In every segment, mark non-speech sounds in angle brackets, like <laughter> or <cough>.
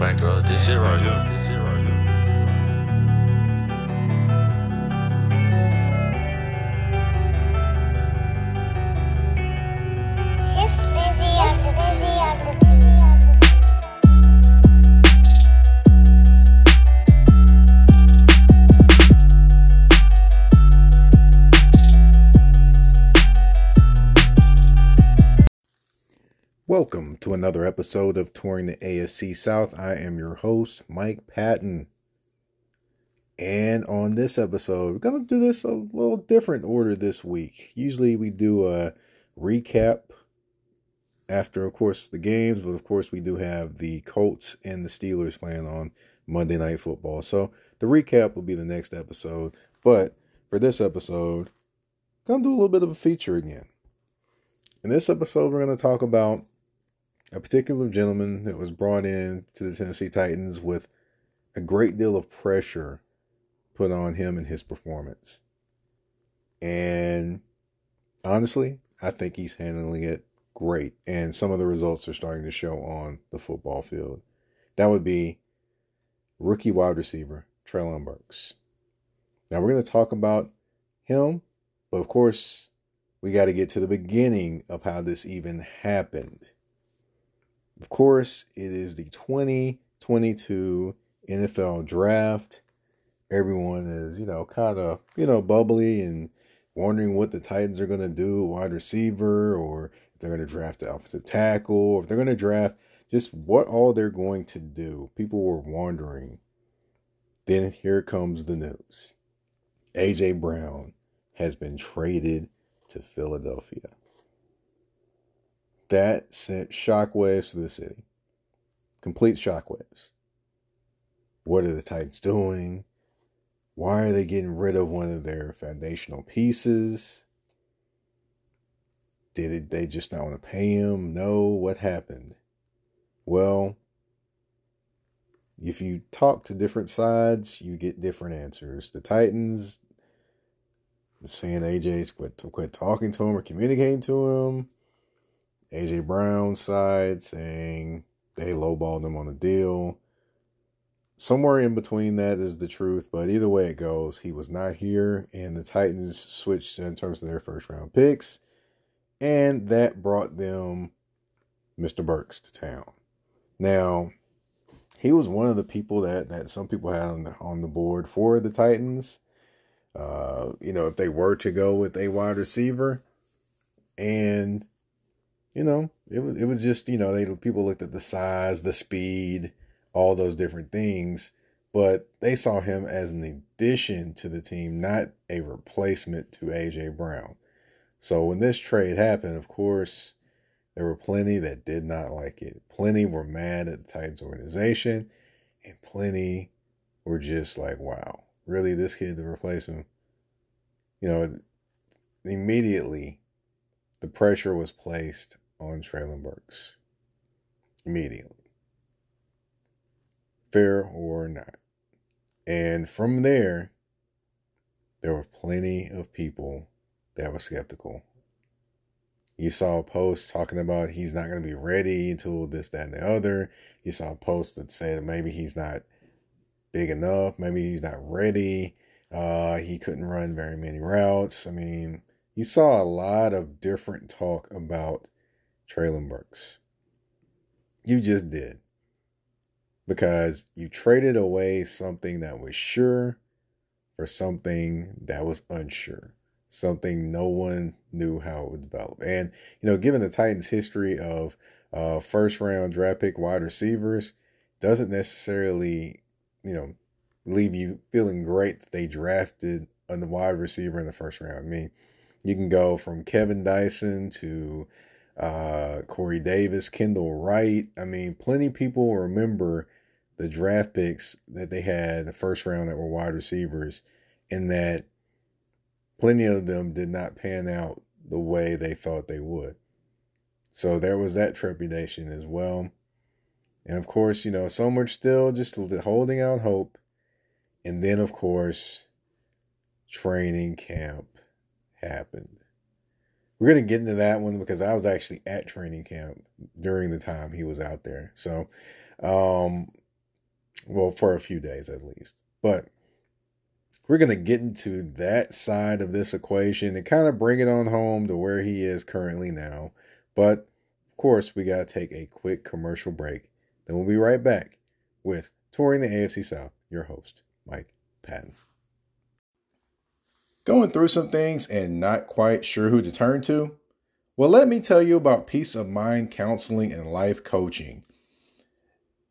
bankroll. This shit right here. This shit right here. Welcome to another episode of Touring the AFC South. I am your host, Mike Patton. And on this episode, we're going to do this a little different order this week. Usually we do a recap after, of course, the games, but of course, we do have the Colts and the Steelers playing on Monday Night Football. So the recap will be the next episode. But for this episode, going to do a little bit of a feature again. In this episode, we're going to talk about a particular gentleman that was brought in to the Tennessee Titans with a great deal of pressure put on him and his performance. And honestly, I think he's handling it great. And some of the results are starting to show on the football field. That would be rookie wide receiver, Treylon Burks. Now, we're going to talk about him, but of course, we got to get to the beginning of how this even happened. Of course, it is the 2022 NFL draft. Everyone is, you know, kind of, you know, bubbly and wondering what the Titans are going to do, wide receiver, or if they're going to draft the offensive tackle, or if they're going to draft just what all they're going to do. People were wondering. Then here comes the news. AJ Brown has been traded to Philadelphia. That sent shockwaves to the city. Complete shockwaves. What are the Titans doing? Why are they getting rid of one of their foundational pieces? Did they just not want to pay him? No. What happened? Well, if you talk to different sides, you get different answers. The Titans saying AJ's quit, quit talking to him or communicating to him. AJ Brown's side saying they lowballed him on the deal. Somewhere in between that is the truth, but either way it goes, he was not here, and the Titans switched in terms of their first round picks, and that brought them Mr. Burks to town. Now, he was one of the people that, that some people had on the, on the board for the Titans. Uh, you know, if they were to go with a wide receiver, and you know, it was it was just you know they people looked at the size, the speed, all those different things, but they saw him as an addition to the team, not a replacement to AJ Brown. So when this trade happened, of course, there were plenty that did not like it. Plenty were mad at the Titans organization, and plenty were just like, "Wow, really, this kid to replace him?" You know, immediately the pressure was placed on Treylon Burks. Immediately. Fair or not. And from there, there were plenty of people that were skeptical. You saw a post talking about he's not going to be ready until this, that, and the other. You saw a post that said maybe he's not big enough, maybe he's not ready. Uh, he couldn't run very many routes. I mean, you saw a lot of different talk about Treylon Burks. You just did. Because you traded away something that was sure for something that was unsure. Something no one knew how it would develop. And, you know, given the Titans' history of uh, first round draft pick wide receivers, doesn't necessarily, you know, leave you feeling great that they drafted a wide receiver in the first round. I mean, you can go from Kevin Dyson to uh, Corey Davis, Kendall Wright. I mean, plenty of people remember the draft picks that they had the first round that were wide receivers, and that plenty of them did not pan out the way they thought they would. So there was that trepidation as well. And of course, you know, some were still just holding out hope. And then, of course, training camp happened. We're going to get into that one because I was actually at training camp during the time he was out there. So, um, Well, for a few days at least. But we're going to get into that side of this equation and kind of bring it on home to where he is currently now. But of course, we got to take a quick commercial break. Then we'll be right back with Touring the AFC South, your host, Mike Patton. Going through some things and not quite sure who to turn to? Well, let me tell you about Peace of Mind Counseling and Life Coaching.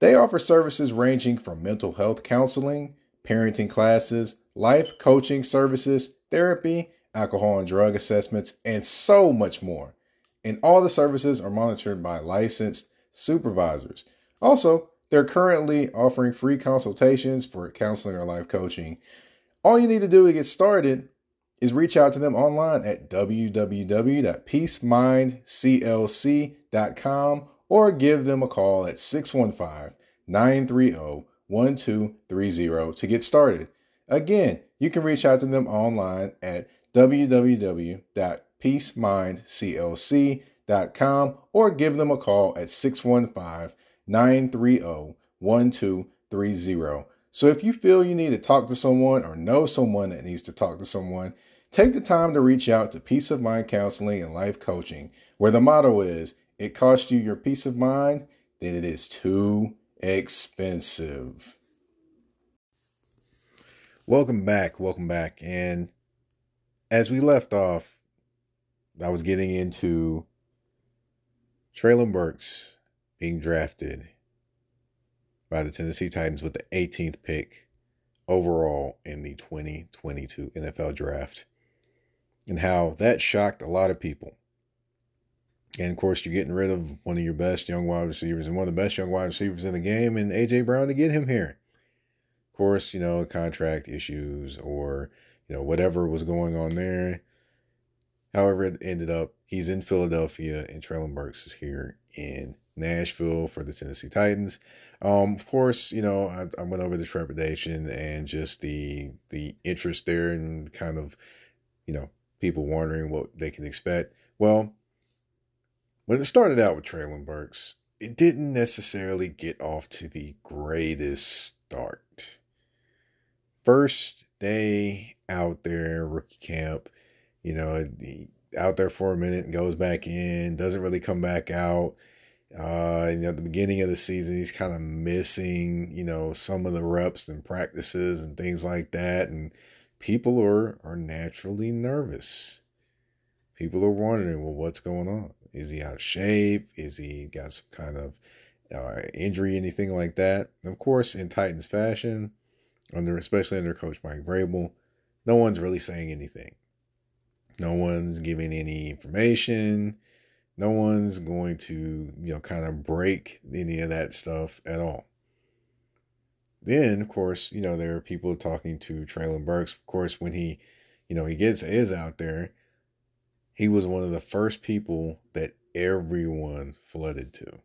They offer services ranging from mental health counseling, parenting classes, life coaching services, therapy, alcohol and drug assessments, and so much more. And all the services are monitored by licensed supervisors. Also, they're currently offering free consultations for counseling or life coaching. All you need to do to get started is reach out to them online at www.peacemindclc.com or give them a call at 615 930 1230 to get started. Again, you can reach out to them online at www.peacemindclc.com or give them a call at 615 930 1230. So if you feel you need to talk to someone or know someone that needs to talk to someone, take the time to reach out to Peace of Mind Counseling and Life Coaching, where the motto is it costs you your peace of mind, then it is too expensive. Welcome back. Welcome back. And as we left off, I was getting into Treylon Burks being drafted by the Tennessee Titans with the 18th pick overall in the 2022 NFL draft, and how that shocked a lot of people. And of course, you're getting rid of one of your best young wide receivers and one of the best young wide receivers in the game, and AJ Brown to get him here. Of course, you know, contract issues or, you know, whatever was going on there. However, it ended up, he's in Philadelphia, and Treylon Burks is here in Nashville for the Tennessee Titans. Um, of course, you know, I, I went over the trepidation and just the the interest there and kind of, you know, people wondering what they can expect. Well, when it started out with Treylon Burks, it didn't necessarily get off to the greatest start. First day out there, rookie camp, you know, out there for a minute, goes back in, doesn't really come back out. Uh, and at the beginning of the season, he's kind of missing, you know, some of the reps and practices and things like that. And people are are naturally nervous. People are wondering, well, what's going on? Is he out of shape? Is he got some kind of uh, injury, anything like that? Of course, in Titans fashion, under especially under Coach Mike Vrabel, no one's really saying anything. No one's giving any information. No one's going to, you know, kind of break any of that stuff at all. Then, of course, you know, there are people talking to Treylon Burks. Of course, when he, you know, he gets is out there, he was one of the first people that everyone flooded to.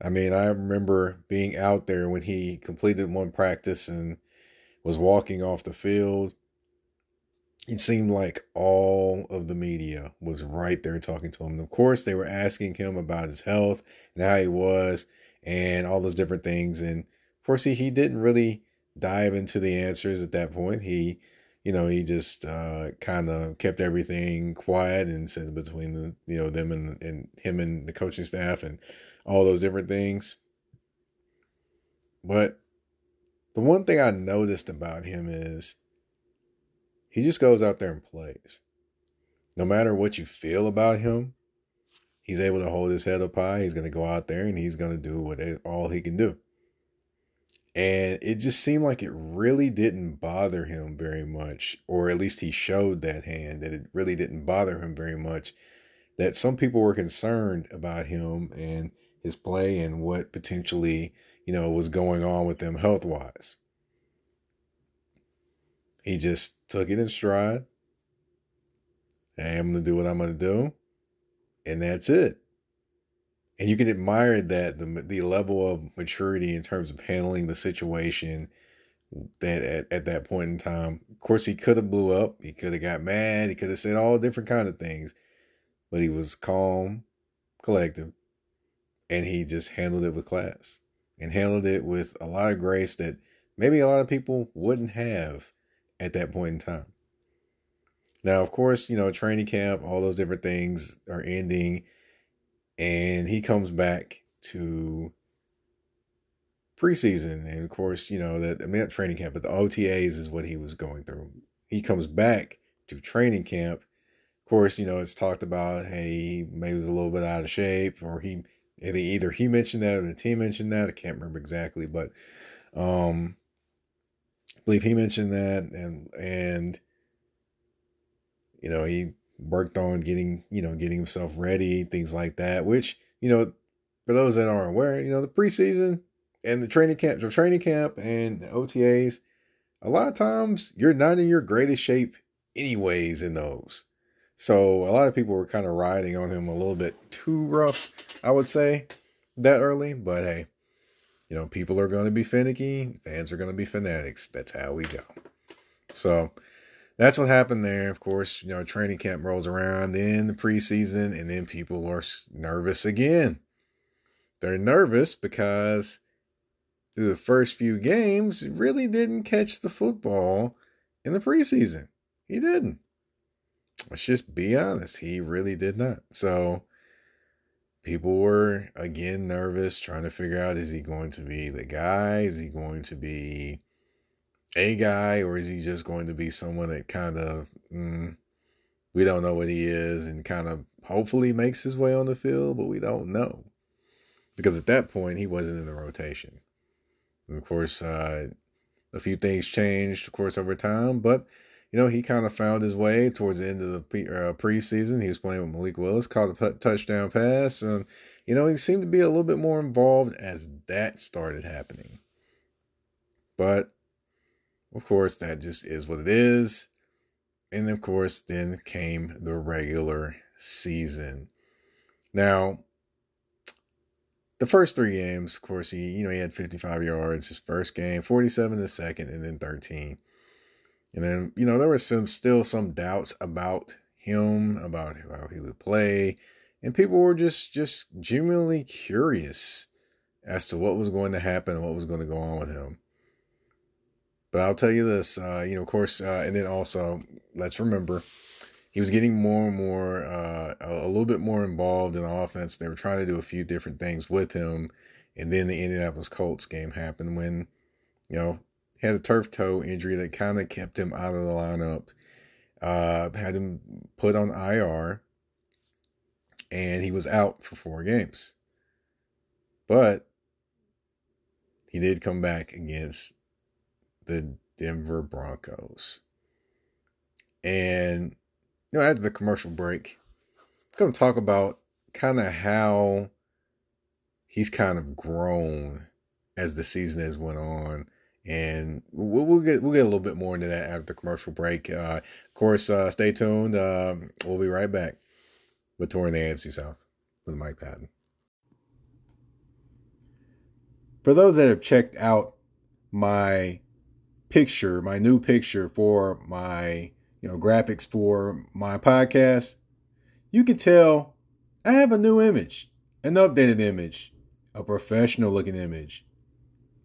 I mean, I remember being out there when he completed one practice and was walking off the field. It seemed like all of the media was right there talking to him. And of course, they were asking him about his health and how he was and all those different things. And of course, he, he didn't really dive into the answers at that point. He you know, he just uh, kind of kept everything quiet and said between the, you know, them and, and him and the coaching staff and all those different things. But the one thing I noticed about him is he just goes out there and plays. No matter what you feel about him, he's able to hold his head up high. He's going to go out there and he's going to do what all he can do. And it just seemed like it really didn't bother him very much, or at least he showed that hand that it really didn't bother him very much. That some people were concerned about him and his play and what potentially, you know, was going on with them health wise. He just took it in stride. Hey, I'm going to do what I'm going to do. And that's it and you can admire that the the level of maturity in terms of handling the situation that at, at that point in time of course he could have blew up he could have got mad he could have said all different kind of things but he was calm collective and he just handled it with class and handled it with a lot of grace that maybe a lot of people wouldn't have at that point in time. Now, of course, you know, training camp, all those different things are ending, and he comes back to preseason. And of course, you know, that I mean, training camp, but the OTAs is what he was going through. He comes back to training camp. Of course, you know, it's talked about, hey, maybe he was a little bit out of shape, or he either he mentioned that or the team mentioned that. I can't remember exactly, but um believe he mentioned that and and you know, he worked on getting, you know, getting himself ready, things like that, which, you know, for those that aren't aware, you know, the preseason and the training camp, the training camp and the OTAs, a lot of times you're not in your greatest shape anyways in those. So a lot of people were kind of riding on him a little bit too rough, I would say, that early. But hey, you know, people are going to be finicky. Fans are going to be fanatics. That's how we go. So that's what happened there. Of course, you know, training camp rolls around, then the preseason, and then people are nervous again. They're nervous because through the first few games, really didn't catch the football in the preseason. He didn't. Let's just be honest. He really did not. So people were again nervous, trying to figure out is he going to be the guy? Is he going to be a guy? Or is he just going to be someone that kind of, mm, we don't know what he is and kind of hopefully makes his way on the field, but we don't know. Because at that point, he wasn't in the rotation. And of course, uh, a few things changed, of course, over time, but you know, he kind of found his way towards the end of the pre- uh, preseason. He was playing with Malik Willis, caught a touchdown pass, and you know, he seemed to be a little bit more involved as that started happening. But of course, that just is what it is. And of course, then came the regular season. Now, the first three games, of course, he you know he had 55 yards his first game, 47 the second, and then 13. And then, you know, there was some still some doubts about him, about how he would play. And people were just just genuinely curious as to what was going to happen and what was going to go on with him. But I'll tell you this, uh, you know, of course, uh, and then also, let's remember, he was getting more and more, uh, a little bit more involved in the offense. They were trying to do a few different things with him. And then the Indianapolis Colts game happened when, you know, had a turf toe injury that kind of kept him out of the lineup. Uh, had him put on IR, and he was out for four games. But he did come back against the Denver Broncos. And you know, after the commercial break, I'm going to talk about kind of how he's kind of grown as the season has went on and we'll, we'll, get we'll get a little bit more into that after the commercial break. Uh, of course, uh, stay tuned. Uh, we'll be right back with touring the AFC South with Mike Patton. For those that have checked out my picture, my new picture for my you know graphics for my podcast, you can tell I have a new image, an updated image, a professional looking image.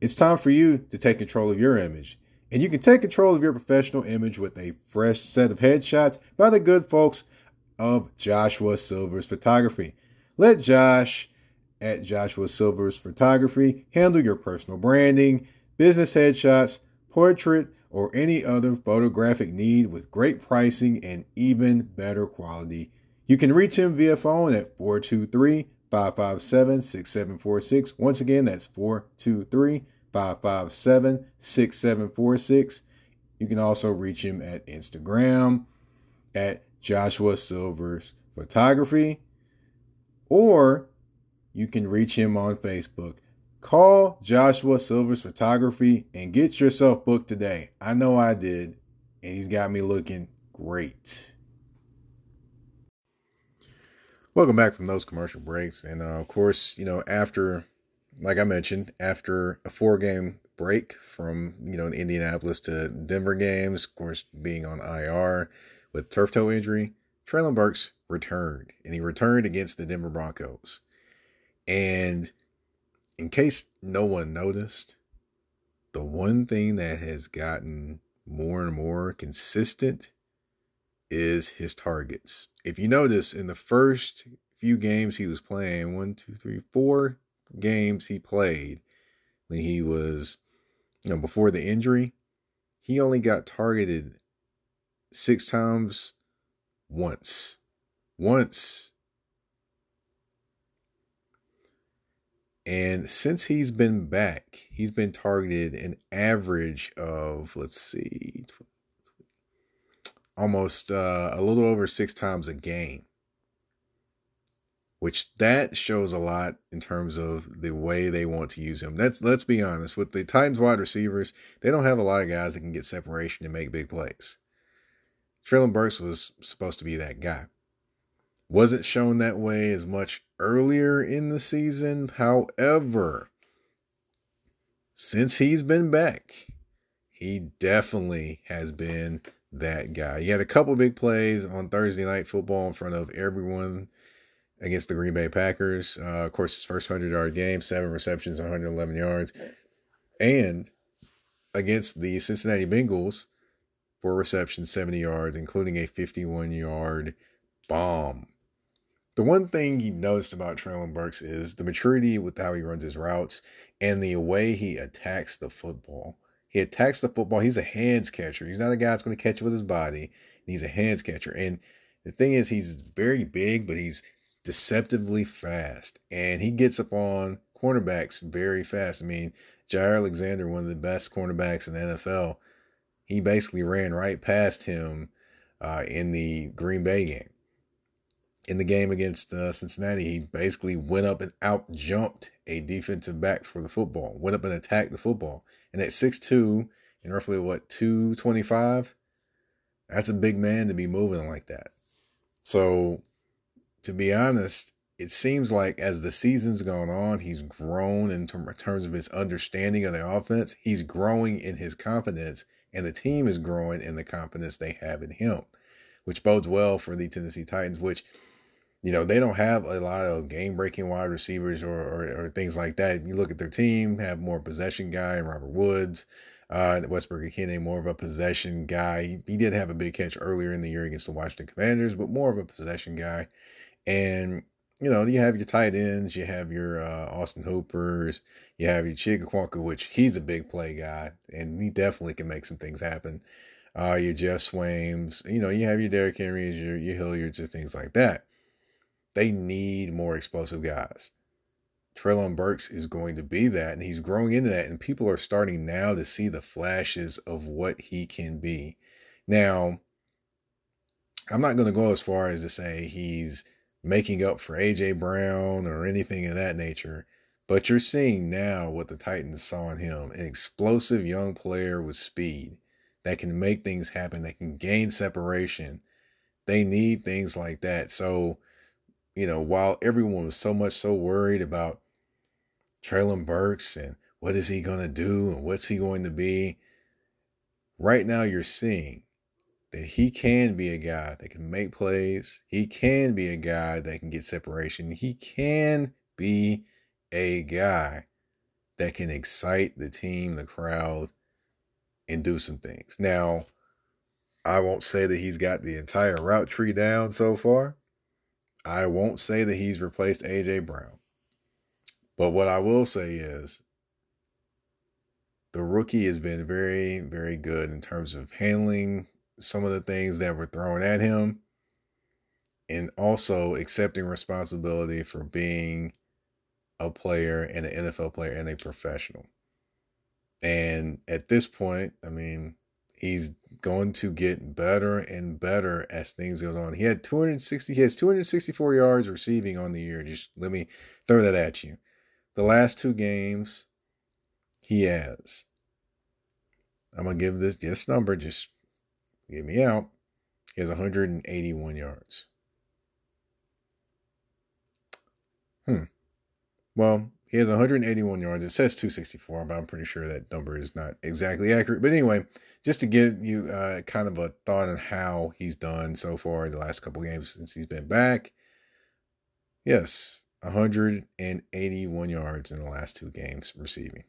It's time for you to take control of your image. And you can take control of your professional image with a fresh set of headshots by the good folks of Joshua Silver's Photography. Let Josh at Joshua Silver's Photography handle your personal branding, business headshots, portrait, or any other photographic need with great pricing and even better quality. You can reach him via phone at 423 557 6746. Once again, that's 423 557 6746. You can also reach him at Instagram at Joshua Silvers Photography, or you can reach him on Facebook. Call Joshua Silvers Photography and get yourself booked today. I know I did, and he's got me looking great. Welcome back from those commercial breaks. And uh, of course, you know, after, like I mentioned, after a four game break from, you know, Indianapolis to Denver games, of course, being on IR with turf toe injury, Treylon Burks returned. And he returned against the Denver Broncos. And in case no one noticed, the one thing that has gotten more and more consistent is his targets. If you notice, in the first few games he was playing, one, two, three, four games he played when he was, you know, before the injury, he only got targeted six times once. Once. And since he's been back, he's been targeted an average of, let's see, almost uh, a little over six times a game. Which that shows a lot in terms of the way they want to use him. That's let's be honest with the Titans wide receivers, they don't have a lot of guys that can get separation and make big plays. Treylon Burks was supposed to be that guy. Wasn't shown that way as much earlier in the season. However, since he's been back, he definitely has been that guy. He had a couple big plays on Thursday night football in front of everyone against the Green Bay Packers. Uh, of course, his first 100 yard game, seven receptions, 111 yards. And against the Cincinnati Bengals, four receptions, 70 yards, including a 51 yard bomb. The one thing you noticed about Treylon Burks is the maturity with how he runs his routes and the way he attacks the football. He attacks the football. He's a hands catcher. He's not a guy that's going to catch it with his body. He's a hands catcher. And the thing is, he's very big, but he's deceptively fast. And he gets up on cornerbacks very fast. I mean, Jaire Alexander, one of the best cornerbacks in the NFL, he basically ran right past him uh, in the Green Bay game. In the game against uh, Cincinnati, he basically went up and out jumped a defensive back for the football, went up and attacked the football. And at 6'2 and roughly what, 225, that's a big man to be moving like that. So to be honest, it seems like as the season's gone on, he's grown in terms of his understanding of the offense. He's growing in his confidence, and the team is growing in the confidence they have in him, which bodes well for the Tennessee Titans, which, you know, they don't have a lot of game breaking wide receivers or, or, or, things like that. You look at their team, have more possession guy, Robert Woods. Uh, Westbrook Ikhine, more of a possession guy. He, he did have a big catch earlier in the year against the Washington Commanders, but more of a possession guy. And you know, you have your tight ends, you have your uh, Austin Hoopers, you have your Chig which he's a big play guy, and he definitely can make some things happen. Uh, your Jeff Swains, you know, you have your Derrick Henrys, your your Hilliards, and things like that. They need more explosive guys. Treylon Burks is going to be that, and he's growing into that, and people are starting now to see the flashes of what he can be. Now, I'm not going to go as far as to say he's making up for AJ Brown or anything of that nature. But you're seeing now what the Titans saw in him an explosive young player with speed that can make things happen, that can gain separation. They need things like that. So, you know, while everyone was so much so worried about Treylon Burks and what is he going to do and what's he going to be, right now you're seeing that he can be a guy that can make plays. He can be a guy that can get separation. He can be a guy that can excite the team, the crowd, and do some things. Now, I won't say that he's got the entire route tree down so far. I won't say that he's replaced AJ Brown. But what I will say is the rookie has been very, very good in terms of handling some of the things that were thrown at him and also accepting responsibility for being a player and an NFL player and a professional. And at this point, I mean, he's going to get better and better as things go on. He had 260, he has 264 yards receiving on the year. Just let me throw that at you. The last two games, he has. I'm gonna give this this number just Get me out. He has 181 yards. Hmm. Well, he has 181 yards. It says 264, but I'm pretty sure that number is not exactly accurate. But anyway, just to give you uh, kind of a thought on how he's done so far in the last couple games since he's been back. Yes, 181 yards in the last two games receiving.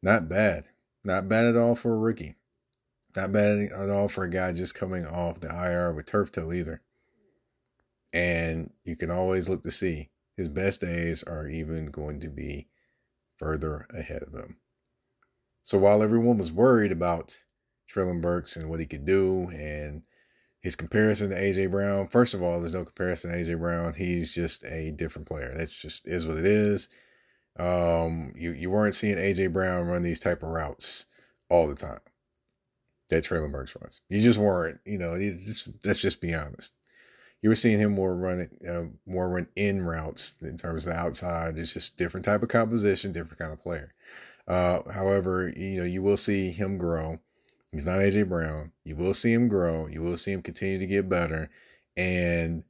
Not bad. Not bad at all for a rookie. Not bad at all for a guy just coming off the IR with turf toe either. And you can always look to see his best days are even going to be further ahead of him. So while everyone was worried about Treylon Burks and what he could do and his comparison to AJ Brown, first of all, there's no comparison to AJ Brown. He's just a different player. That's just is what it is. Um, you you weren't seeing AJ Brown run these type of routes all the time. That Treylon Burks runs. You just weren't. You know, just, let's just be honest. You were seeing him more run uh, more run in routes in terms of the outside. It's just different type of composition, different kind of player. Uh, however, you know, you will see him grow. He's not AJ Brown. You will see him grow. You will see him continue to get better. And,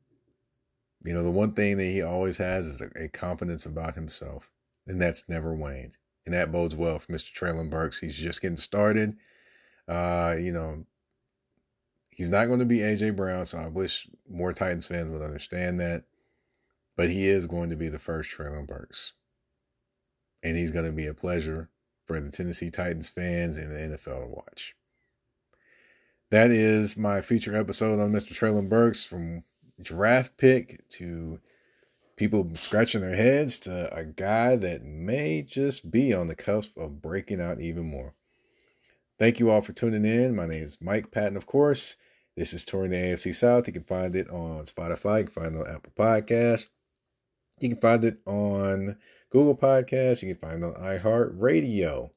you know, the one thing that he always has is a, a confidence about himself. And that's never waned. And that bodes well for Mr. Treylon Burks. He's just getting started. Uh, you know, he's not going to be AJ Brown, so I wish more Titans fans would understand that. But he is going to be the first Treylon Burks and he's going to be a pleasure for the Tennessee Titans fans and the NFL to watch. That is my feature episode on Mr. Treylon Burks from draft pick to people scratching their heads to a guy that may just be on the cusp of breaking out even more. Thank you all for tuning in. My name is Mike Patton, of course. This is Touring the AFC South. You can find it on Spotify. You can find it on Apple Podcasts. You can find it on Google Podcasts. You can find it on iHeartRadio.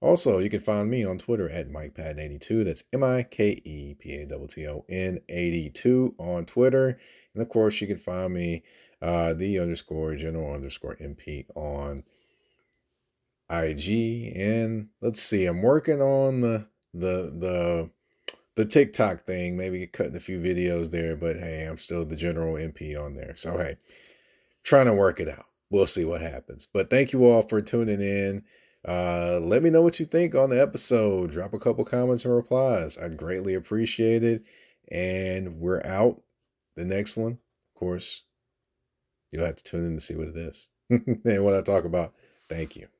Also, you can find me on Twitter at MikePatton82. That's M I K E P A T T O N 82 on Twitter. And of course, you can find me uh, the underscore general underscore MP on IG. And let's see, I'm working on the the the the TikTok thing, maybe cutting a few videos there, but hey, I'm still the general MP on there. So hey, trying to work it out. We'll see what happens. But thank you all for tuning in. Uh, let me know what you think on the episode. Drop a couple comments and replies. I'd greatly appreciate it. And we're out. The next one, of course, you'll have to tune in to see what it is <laughs> and what I talk about. Thank you.